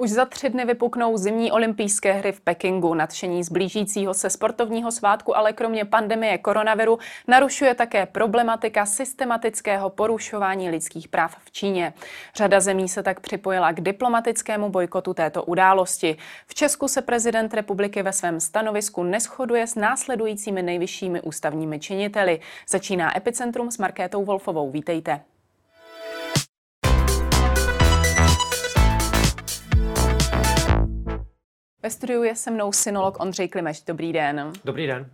Už za tři dny vypuknou zimní olympijské hry v Pekingu. Nadšení z blížícího se sportovního svátku, ale kromě pandemie koronaviru narušuje také problematika systematického porušování lidských práv v Číně. Řada zemí se tak připojila k diplomatickému bojkotu této události. V Česku se prezident republiky ve svém stanovisku neschoduje s následujícími nejvyššími ústavními činiteli. Začíná Epicentrum s Markétou Wolfovou. Vítejte. Ve studiu je se mnou synolog Ondřej Klimeš. Dobrý den. Dobrý den.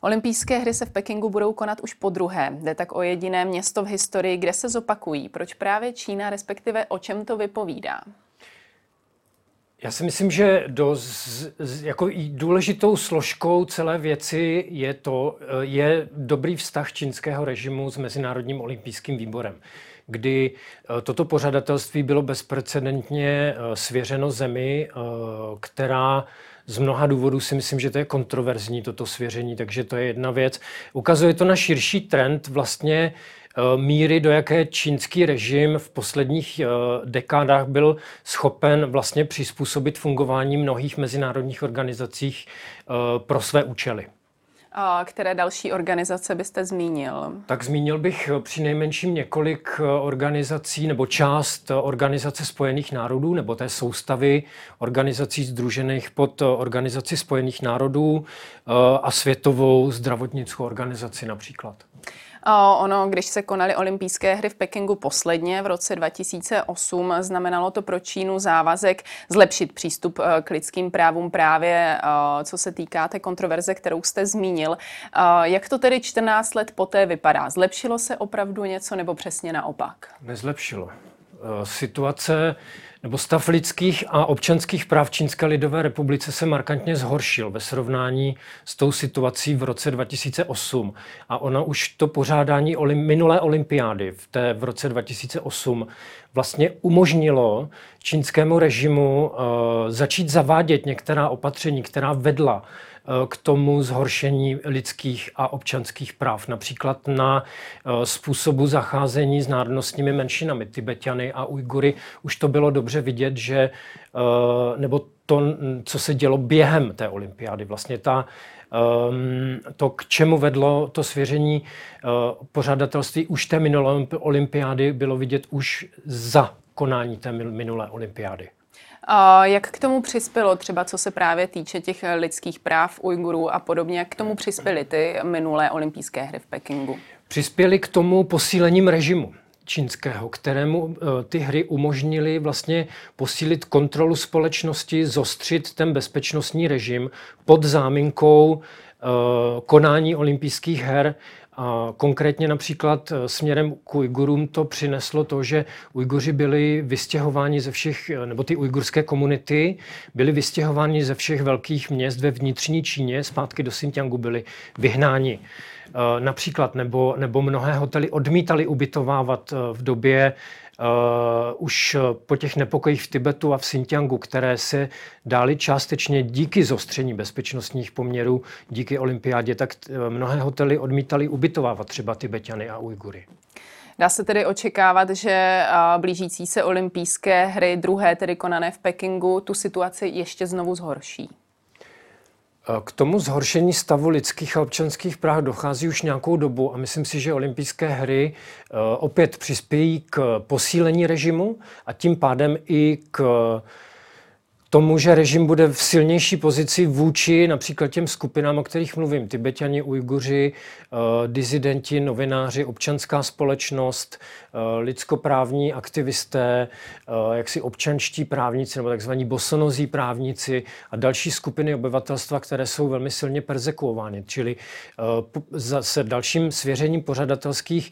Olympijské hry se v Pekingu budou konat už po druhé. Jde tak o jediné město v historii, kde se zopakují. Proč právě Čína, respektive o čem to vypovídá? Já si myslím, že do, z, z, jako důležitou složkou celé věci je to, je dobrý vztah čínského režimu s Mezinárodním olympijským výborem kdy eh, toto pořadatelství bylo bezprecedentně eh, svěřeno zemi, eh, která z mnoha důvodů si myslím, že to je kontroverzní, toto svěření, takže to je jedna věc. Ukazuje to na širší trend vlastně míry, do jaké čínský režim v posledních dekádách byl schopen vlastně přizpůsobit fungování mnohých mezinárodních organizacích pro své účely. A které další organizace byste zmínil? Tak zmínil bych eh, při nejmenším několik eh, organizací nebo část eh, Organizace spojených národů nebo té soustavy organizací združených pod Organizaci spojených národů a Světovou zdravotnickou organizaci například. Ono, když se konaly olympijské hry v Pekingu posledně v roce 2008, znamenalo to pro Čínu závazek zlepšit přístup eh, k lidským právům právě eh, co se týká té kontroverze, kterou jste zmínil. Eh, jak to tedy 14 let poté vypadá? Zlepšilo se opravdu něco nebo přesně naopak? Nezlepšilo. Situace nebo stav lidských a občanských práv Čínské lidové republice se markantně zhoršil ve srovnání s tou situací v roce 2008. A ona už to pořádání olim, minulé olympiády v, té, v roce 2008 vlastně umožnilo čínskému režimu uh, začít zavádět některá opatření, která vedla Eh, k tomu zhoršení lidských a občanských práv. Například na eh, způsobu zacházení s národnostními menšinami, Tibetany a Ujgury. Už to bylo dobře vidět, že eh, nebo to, co se dělo během té olympiády. Vlastně ta, ehm, to, k čemu vedlo to svěření pořadatelství už té minulé olympiády, bylo vidět už za konání té minulé olympiády. Jak k tomu přispělo třeba, co se právě týče těch lidských práv Ujgurů a podobně, jak k tomu přispěly ty minulé olympijské hry v Pekingu? Přispěli k tomu posílením režimu čínského, kterému eh, ty hry umožnily vlastně posílit kontrolu společnosti, zostřit ten bezpečnostní režim pod záminkou eh, konání olympijských her konkrétně například eh, směrem k Ujgurům to přineslo to, že Ujguři byli vystěhováni ze všech, eh, nebo ty ujgurské komunity byly vystěhováni ze všech velkých měst ve vnitřní Číně, zpátky do Xinjiangu byli vyhnáni. Eh, například, nebo, nebo mnohé hotely odmítali ubytovávat v době uh, už po těch nepokojích v Tibetu a v Xinjiangu, které se dály částečně díky zostření bezpečnostních poměrů, díky olympiádě, tak eh, mnohé hotely odmítali ubytovávat třeba Tibetany a Ujgury. Dá se tedy očekávat, že eh, blížící se olympijské hry, druhé tedy konané v Pekingu, tu situaci ještě znovu zhorší? K tomu zhoršení stavu lidských a občanských práv dochází už nějakou dobu a myslím si, že olympijské hry eh, opět přispějí k posílení režimu a tím pádem i k tomu, že režim bude v silnější pozici vůči například těm skupinám, o kterých mluvím. Tibetani, Ujguři, uh, dizidenti, novináři, občanská společnost, uh, lidskoprávní aktivisté, uh, jaksi občanští právníci nebo takzvaní bosonozí právníci a další skupiny obyvatelstva, které jsou velmi silně persekuovány. Čili zase dalším svěřením pořadatelských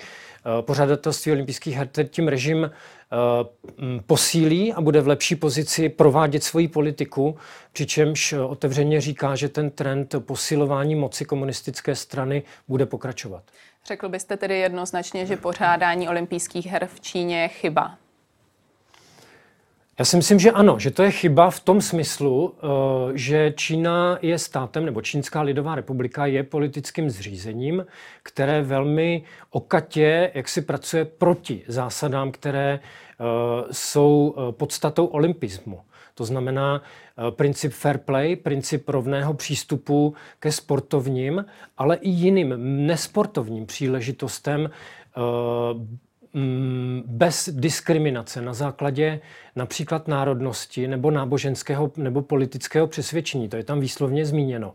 pořadatelství olympijských her tím režim Eh, posílí a bude v lepší pozici provádět svoji politiku, přičemž otevřeně říká, že ten trend posilování moci komunistické strany bude pokračovat. Řekl byste tedy jednoznačně, že pořádání olympijských her v Číně je chyba? Já si myslím, že ano, že to je chyba v tom smyslu, eh, že Čína je státem, nebo Čínská lidová republika je politickým zřízením, které velmi okatě, jak si pracuje proti zásadám, které eh, jsou eh, podstatou olympismu. To znamená princip fair play, princip rovného přístupu ke sportovním, ale i jiným nesportovním příležitostem bez diskriminace na základě například národnosti nebo náboženského nebo politického přesvědčení. To je tam výslovně zmíněno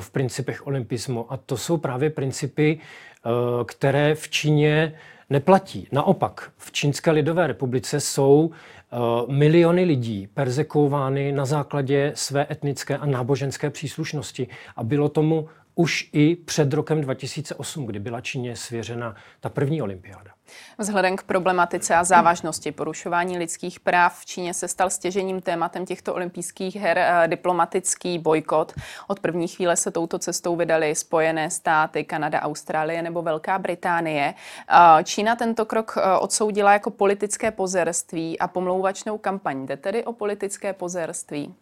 v principech olympismu. A to jsou právě principy, eh, které v Číně neplatí. Naopak, v Čínské lidové republice jsou eh, miliony lidí persekuovány na základě své etnické a náboženské příslušnosti. A bylo tomu už i před rokem 2008, kdy byla Číně svěřena ta první olympiáda. Vzhledem k problematice a závažnosti porušování lidských práv v Číně se stal stěžením tématem těchto olympijských her eh, diplomatický bojkot. Od první chvíle se touto cestou vydali Spojené státy, Kanada, Austrálie nebo Velká Británie. Eh, Čína tento krok eh, odsoudila jako politické pozerství a pomlouvačnou kampaň. Jde tedy o politické pozerství?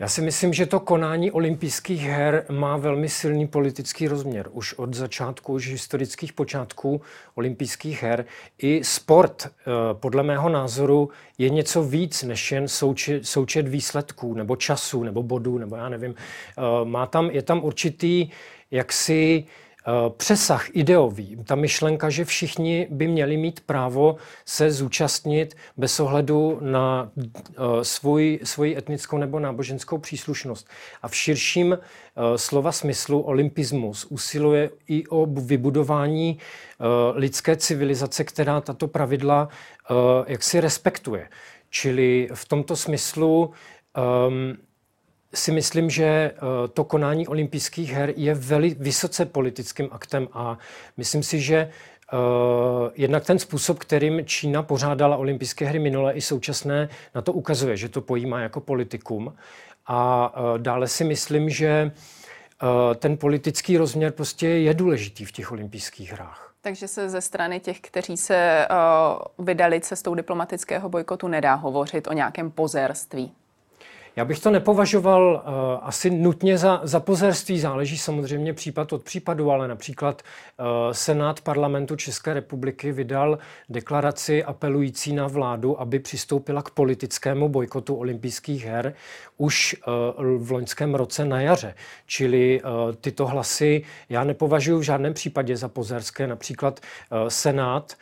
Já si myslím, že to konání olympijských her má velmi silný politický rozměr. Už od začátku, už historických počátků olympijských her. I sport, eh, podle mého názoru, je něco víc než jen součet, součet výsledků, nebo času, nebo bodů, nebo já nevím. Eh, má tam, je tam určitý jaksi přesah ideový, ta myšlenka, že všichni by měli mít právo se zúčastnit bez ohledu na eh, svůj, svoji etnickou nebo náboženskou příslušnost. A v širším eh, slova smyslu olympismus usiluje i o vybudování lidské civilizace, která tato pravidla jaksi respektuje. Čili v tomto smyslu um, si myslím, že eh, to konání olympijských her je veli, vysoce politickým aktem a myslím si, že Uh, jednak ten způsob, kterým Čína pořádala olympijské hry minulé i současné, na to ukazuje, že to pojímá jako politikum. A uh, dále si myslím, že uh, ten politický rozměr prostě je důležitý v těch olympijských hrách. Takže se ze strany těch, kteří se vydali cestou diplomatického bojkotu, nedá hovořit o nějakém pozérství. Já bych to nepovažoval uh, asi nutně za, za pozerství, záleží samozřejmě případ od případu, ale například uh, Senát parlamentu České republiky vydal deklaraci apelující na vládu, aby přistoupila k politickému bojkotu olympijských her už uh, v loňském roce na jaře. Čili uh, tyto hlasy já nepovažuji v žádném případě za pozerské. Například uh, Senát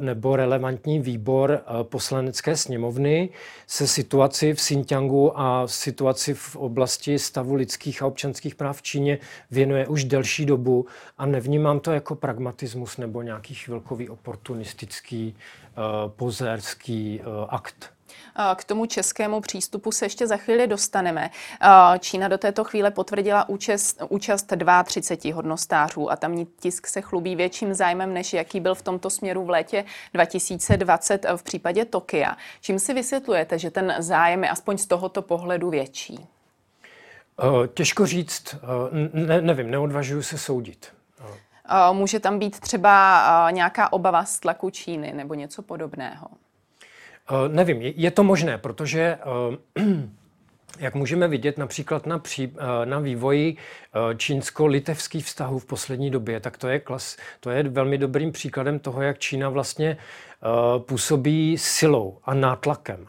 nebo relevantní výbor poslanecké sněmovny se situaci v Xinjiangu a situaci v oblasti stavu lidských a občanských práv v Číně věnuje už delší dobu a nevnímám to jako pragmatismus nebo nějaký chvilkový oportunistický eh, pozérský akt. K tomu českému přístupu se ještě za chvíli dostaneme. Čína do této chvíle potvrdila účast, účast 32 hodnostářů a tamní tisk se chlubí větším zájmem, než jaký byl v tomto směru v létě 2020 v případě Tokia. Čím si vysvětlujete, že ten zájem je aspoň z tohoto pohledu větší? Těžko říct, ne, nevím, neodvažuji se soudit. Může tam být třeba nějaká obava z tlaku Číny nebo něco podobného? Uh, nevím, je, je to možné, protože uh, jak můžeme vidět například na, pří, eh, na vývoji čínsko-litevských vztahů v poslední době, tak to je, klas, to je velmi dobrým příkladem toho, jak Čína vlastně působí silou a nátlakem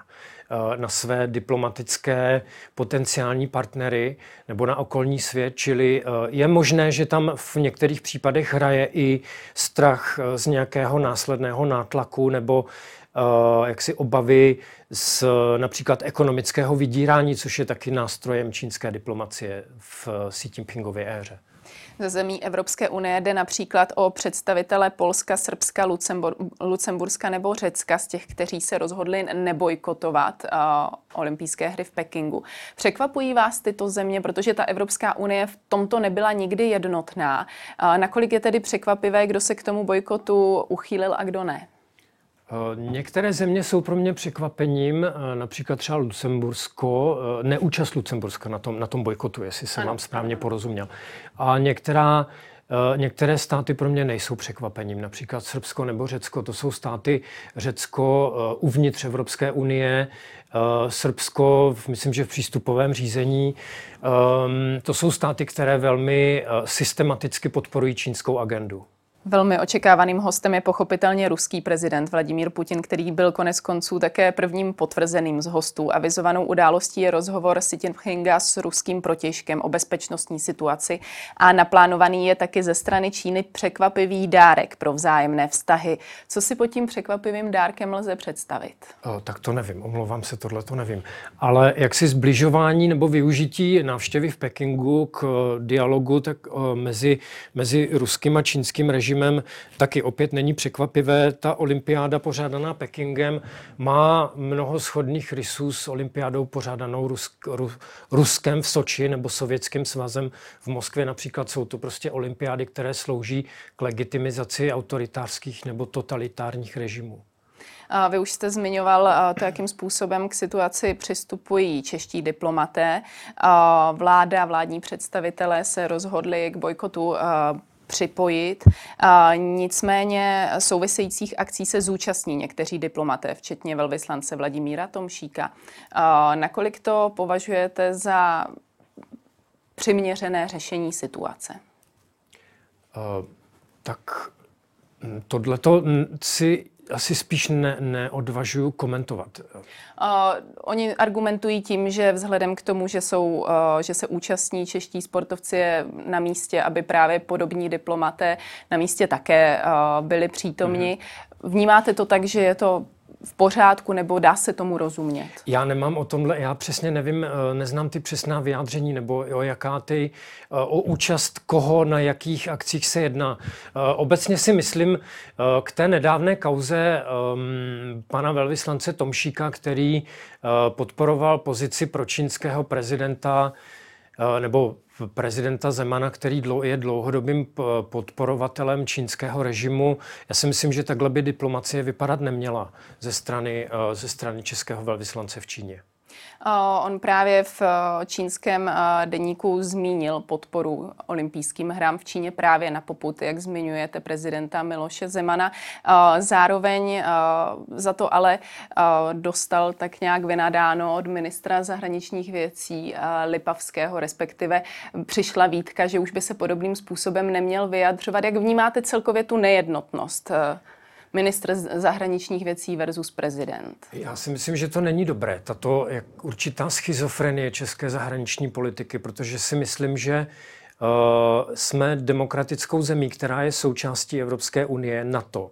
na své diplomatické potenciální partnery nebo na okolní svět, čili je možné, že tam v některých případech hraje i strach z nějakého následného nátlaku nebo jaksi obavy z například ekonomického vydírání, což je taky nástrojem čínské diplomacie v Xi Jinpingově éře. Ze zemí Evropské unie jde například o představitele Polska, Srbska, Lucembur, Lucemburska nebo Řecka, z těch, kteří se rozhodli nebojkotovat uh, olympijské hry v Pekingu. Překvapují vás tyto země, protože ta Evropská unie v tomto nebyla nikdy jednotná. Uh, nakolik je tedy překvapivé, kdo se k tomu bojkotu uchýlil a kdo ne? Eh, některé země jsou pro mě překvapením, eh, například třeba Lucembursko, eh, neúčast Lucemburska na tom, na tom bojkotu, jestli jsem vám správně porozuměl. A některá, některé státy pro mě nejsou překvapením, například Srbsko nebo Řecko. To jsou státy Řecko uvnitř Evropské unie, Srbsko, myslím, že v přístupovém řízení. Ehm, to jsou státy, které velmi systematicky podporují čínskou agendu. Velmi očekávaným hostem je pochopitelně ruský prezident Vladimír Putin, který byl konec konců také prvním potvrzeným z hostů. Avizovanou událostí je rozhovor Sitinpchinga s ruským protěžkem o bezpečnostní situaci a naplánovaný je taky ze strany Číny překvapivý dárek pro vzájemné vztahy. Co si pod tím překvapivým dárkem lze představit? O, tak to nevím, omlouvám se, tohle to nevím. Ale jak si zbližování nebo využití návštěvy v Pekingu k dialogu tak mezi, mezi ruským a čínským režimem režimem taky opět není překvapivé. Ta olympiáda pořádaná Pekingem má mnoho schodných rysů s olympiádou pořádanou Rusk, Ru, Ruskem v Soči nebo Sovětským svazem v Moskvě. Například jsou to prostě olympiády, které slouží k legitimizaci autoritářských nebo totalitárních režimů. Vy už jste zmiňoval to, jakým způsobem k situaci přistupují čeští diplomaté. Vláda, vládní představitelé se rozhodli k bojkotu připojit. Nicméně souvisejících akcí se zúčastní někteří diplomaté, včetně velvyslance Vladimíra Tomšíka. Nakolik to považujete za přiměřené řešení situace? Uh, tak tohle to si asi spíš ne, neodvažuju komentovat. Uh, oni argumentují tím, že vzhledem k tomu, že, jsou, uh, že se účastní čeští sportovci na místě, aby právě podobní diplomaté na místě také uh, byli přítomni. Mm-hmm. Vnímáte to tak, že je to v pořádku, nebo dá se tomu rozumět? Já nemám o tomhle, já přesně nevím, eh, neznám ty přesná vyjádření, nebo o jaká ty, eh, o účast koho na jakých akcích se jedná. Eh, obecně si myslím k té nedávné kauze ehm, pana velvyslance Tomšíka, který podporoval pozici pročínského prezidenta nebo prezidenta Zemana, který je dlouhodobým podporovatelem čínského režimu. Já si myslím, že takhle by diplomacie vypadat neměla ze strany, eh, ze strany českého velvyslance v Číně. On právě v čínském deníku zmínil podporu olympijským hrám v Číně právě na poput, jak zmiňujete, prezidenta Miloše Zemana. Zároveň za to ale dostal tak nějak vynadáno od ministra zahraničních věcí Lipavského, respektive přišla výtka, že už by se podobným způsobem neměl vyjadřovat. Jak vnímáte celkově tu nejednotnost? Ministr zahraničních věcí versus prezident? Já si myslím, že to není dobré. Tato jak určitá schizofrenie české zahraniční politiky, protože si myslím, že uh, jsme demokratickou zemí, která je součástí Evropské unie, NATO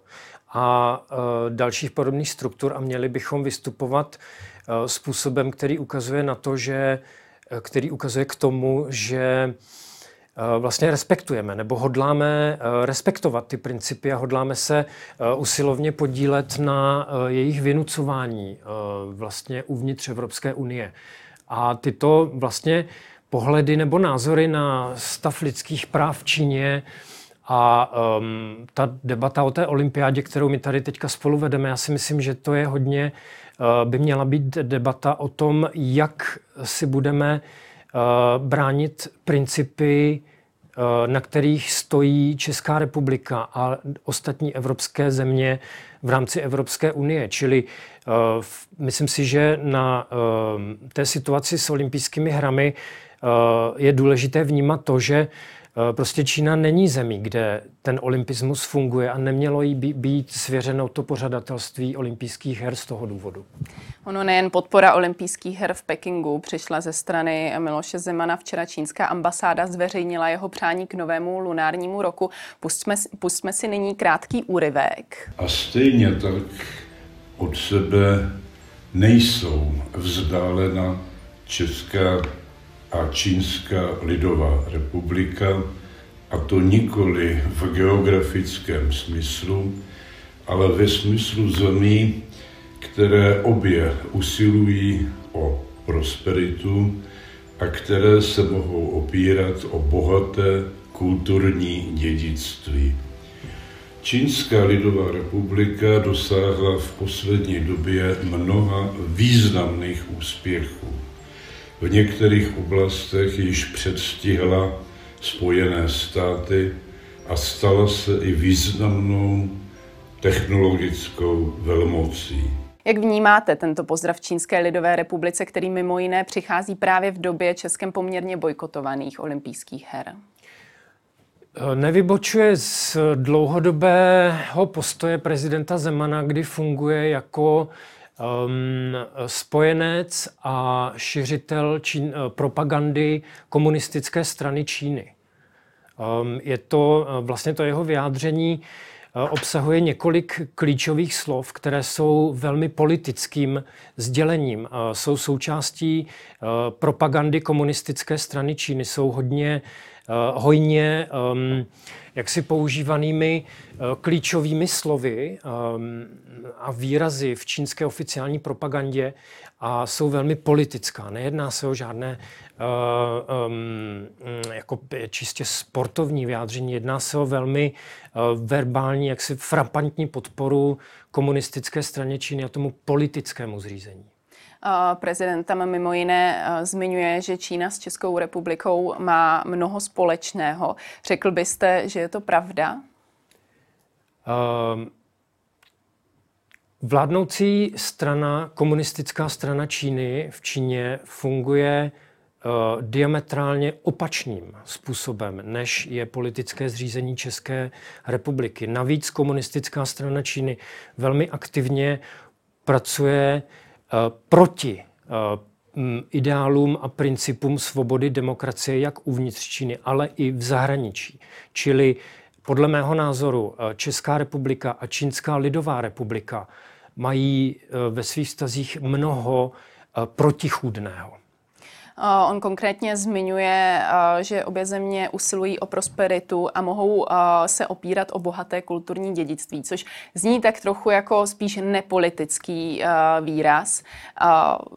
a uh, dalších podobných struktur a měli bychom vystupovat uh, způsobem, který ukazuje na to, že který ukazuje k tomu, že Eh, vlastně respektujeme nebo hodláme eh, respektovat ty principy a hodláme se eh, usilovně podílet na jejich vynucování vlastně uvnitř Evropské unie. A tyto vlastně pohledy nebo názory na stav lidských práv v Číně a um, ta debata o té olympiádě, kterou my tady teďka spolu vedeme, já si myslím, že to je hodně, uh, by měla být debata o tom, jak si budeme uh, bránit principy Eh, na kterých stojí Česká republika a ostatní evropské země v rámci Evropské unie. Čili uh, myslím si, že na té situaci s olympijskými hrami je důležité vnímat to, že Eh, prostě Čína není zemí, kde ten olympismus funguje a nemělo jí být svěřeno to pořadatelství olympijských her z toho důvodu. Ono nejen podpora olympijských her v Pekingu přišla ze strany Miloše Zemana. Včera čínská ambasáda zveřejnila jeho přání k novému lunárnímu roku. Pustme, pustme si nyní krátký úryvek. A stejně tak od sebe nejsou vzdálena česká a Čínská lidová republika, a to nikoli v geografickém smyslu, ale ve smyslu zemí, které obě usilují o prosperitu a které se mohou opírat o bohaté kulturní dědictví. Čínská lidová republika dosáhla v poslední době mnoha významných úspěchů v některých oblastech již předstihla Spojené státy a stala se i významnou technologickou velmocí. Jak vnímáte tento pozdrav Čínské lidové republice, který mimo jiné přichází právě v době českém poměrně bojkotovaných olympijských her? Nevybočuje z dlouhodobého postoje prezidenta Zemana, kdy funguje jako um, spojenec a šiřitel čín, propagandy komunistické strany Číny. Um, je to vlastně to jeho vyjádření obsahuje několik klíčových slov, které jsou velmi politickým sdělením. Jsou součástí propagandy komunistické strany Číny, jsou hodně hojně um, jaksi používanými uh, klíčovými slovy um, a výrazy v čínské oficiální propagandě a jsou velmi politická. Nejedná se o žádné uh, um, jako čistě sportovní vyjádření, jedná se o velmi uh, verbální, jaksi frapantní podporu komunistické straně Číny a tomu politickému zřízení. Prezident tam mimo jiné zmiňuje, že Čína s Českou republikou má mnoho společného. Řekl byste, že je to pravda? Uh, vládnoucí strana, komunistická strana Číny v Číně funguje uh, diametrálně opačným způsobem, než je politické zřízení České republiky. Navíc komunistická strana Číny velmi aktivně pracuje Eh, proti eh, ideálům a principům svobody demokracie jak uvnitř Číny, ale i v zahraničí. Čili podle mého názoru eh, Česká republika a Čínská lidová republika mají ve svých vztazích mnoho protichůdného. On konkrétně zmiňuje, že obě země usilují o prosperitu a mohou se opírat o bohaté kulturní dědictví, což zní tak trochu jako spíš nepolitický výraz.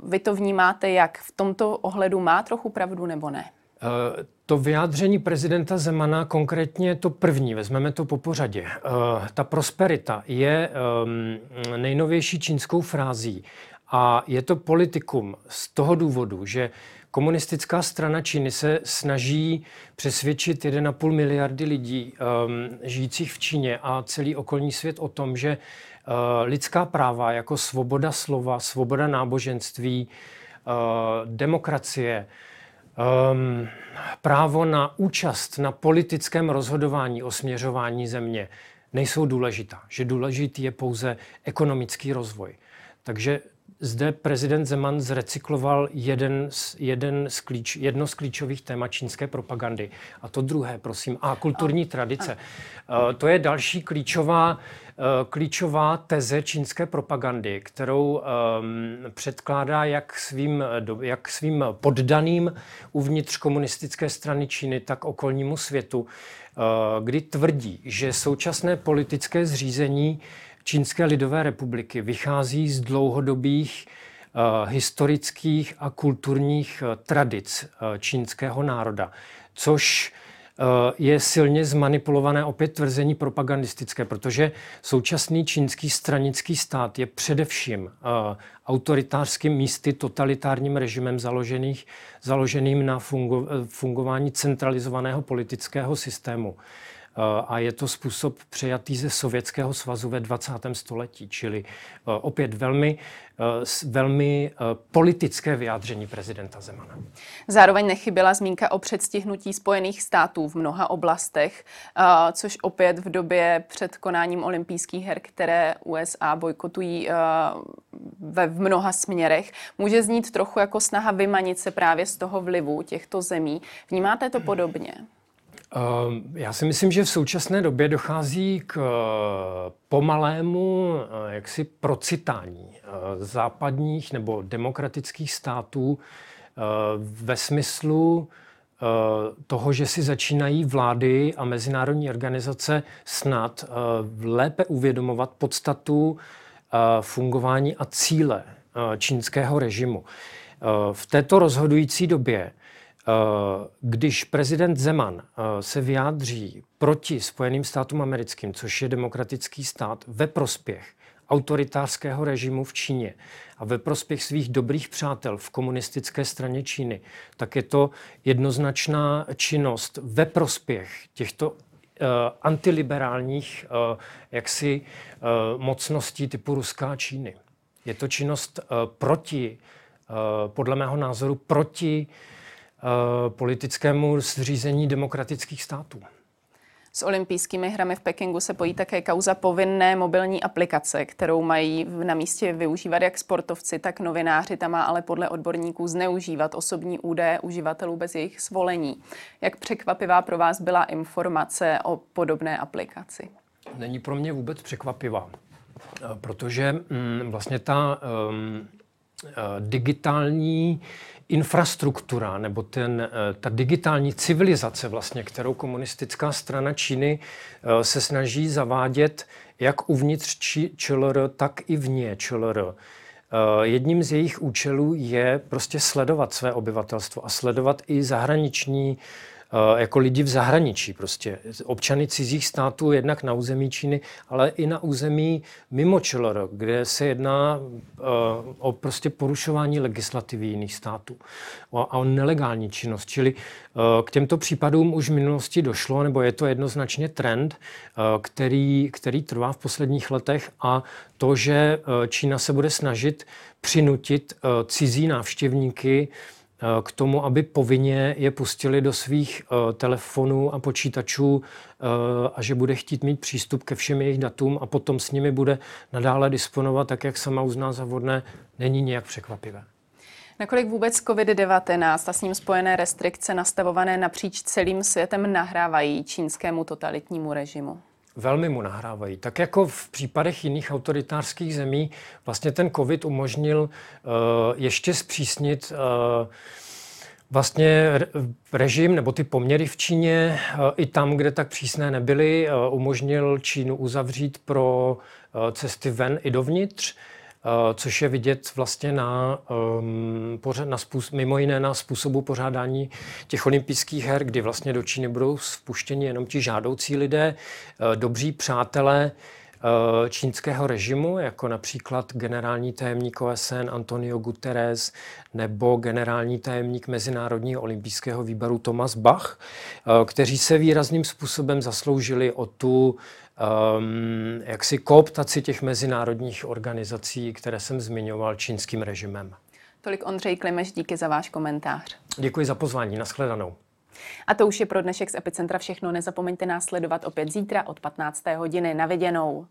Vy to vnímáte, jak v tomto ohledu má trochu pravdu nebo ne? To vyjádření prezidenta Zemana, konkrétně to první, vezmeme to po pořadě. Ta prosperita je nejnovější čínskou frází a je to politikum z toho důvodu, že Komunistická strana Číny se snaží přesvědčit 1,5 miliardy lidí um, žijících v Číně a celý okolní svět o tom, že uh, lidská práva jako svoboda slova, svoboda náboženství, uh, demokracie, um, právo na účast na politickém rozhodování o směřování země nejsou důležitá. Že důležitý je pouze ekonomický rozvoj. Takže zde prezident Zeman zrecykloval jeden z, jeden z klíč, jedno z klíčových témat čínské propagandy. A to druhé, prosím, a kulturní tradice. Uh, to je další klíčová, uh, klíčová teze čínské propagandy, kterou um, předkládá jak svým, jak svým poddaným uvnitř komunistické strany Číny, tak okolnímu světu, uh, kdy tvrdí, že současné politické zřízení Čínské lidové republiky vychází z dlouhodobých uh, historických a kulturních uh, tradic uh, čínského národa, což je silně zmanipulované opět tvrzení propagandistické, protože současný čínský stranický stát je především autoritářským místy totalitárním režimem založených, založeným na fungo, fungování centralizovaného politického systému. Eh, a je to způsob přejatý ze Sovětského svazu ve 20. století, čili eh, opět velmi, eh, velmi politické vyjádření prezidenta Zemana. Zároveň nechyběla zmínka o předstihnutí Spojených států v mnoha oblastech, což opět v době před konáním olympijských her, které USA bojkotují ve v mnoha směrech, může znít trochu jako snaha vymanit se právě z toho vlivu těchto zemí. Vnímáte to podobně? Ehm, já si myslím, že v současné době dochází k eh, pomalému eh, jaksi procitání eh, západních nebo demokratických států ve smyslu toho, že si začínají vlády a mezinárodní organizace snad lépe uvědomovat podstatu fungování a cíle čínského režimu. V této rozhodující době když prezident Zeman eh, se vyjádří proti Spojeným státům americkým, což je demokratický stát, ve prospěch autoritářského režimu v Číně a ve prospěch svých dobrých přátel v komunistické straně Číny, tak je to jednoznačná činnost ve prospěch těchto uh, antiliberálních jaksi mocností typu Ruská Číny. Je to činnost proti, podle mého názoru, proti Eh, politickému zřízení demokratických států. S olympijskými hrami v Pekingu se pojí také kauza povinné mobilní aplikace, kterou mají na místě využívat jak sportovci, tak novináři. Ta má ale podle odborníků zneužívat osobní údaje uživatelů bez jejich svolení. Jak překvapivá pro vás byla informace o podobné aplikaci? Není pro mě vůbec překvapivá, protože mm, vlastně ta um, digitální infrastruktura nebo ten, eh, ta digitální civilizace, vlastně, kterou komunistická strana Číny eh, se snaží zavádět jak uvnitř ČLR, tak i vně ČLR. Eh, jedním z jejich účelů je prostě sledovat své obyvatelstvo a sledovat i zahraniční Eh, jako lidi v zahraničí, prostě občany cizích států, jednak na území Číny, ale i na území mimo ČLR, kde se jedná eh, o prostě porušování legislativy jiných států a o nelegální činnost. Čili eh, k těmto případům už v minulosti došlo, nebo je to jednoznačně trend, který, který trvá v posledních letech a to, že Čína se bude snažit přinutit cizí návštěvníky Eh, k tomu, aby povinně je pustili do svých eh, telefonů a počítačů eh, a že bude chtít mít přístup ke všem jejich datům a potom s nimi bude nadále disponovat tak, jak sama uzná za vhodné, není nějak překvapivé. Nakolik vůbec COVID-19 a s ním spojené restrikce nastavované napříč celým světem nahrávají čínskému totalitnímu režimu? Velmi mu nahrávají. Tak jako v případech jiných autoritářských zemí, vlastně ten COVID umožnil uh, ještě zpřísnit uh, vlastně režim nebo ty poměry v Číně uh, i tam, kde tak přísné nebyly, umožnil Čínu uzavřít pro cesty ven i dovnitř. Eh, což je vidět vlastně na, um, na způsob, mimo jiné na způsobu pořádání těch olympijských her, kdy vlastně do Číny budou vpuštěni jenom ti žádoucí lidé, uh, dobří přátelé uh, čínského režimu, jako například generální tajemník OSN Antonio Guterres nebo generální tajemník Mezinárodního olympijského výboru Thomas Bach, kteří se výrazným způsobem zasloužili o tu um, jaksi kooptaci těch mezinárodních organizací, které jsem zmiňoval čínským režimem. Tolik Ondřej Klimeš, díky za váš komentář. Děkuji za pozvání, nashledanou. A to už je pro dnešek z Epicentra všechno. Nezapomeňte nás sledovat opět zítra od 15. hodiny. Na viděnou.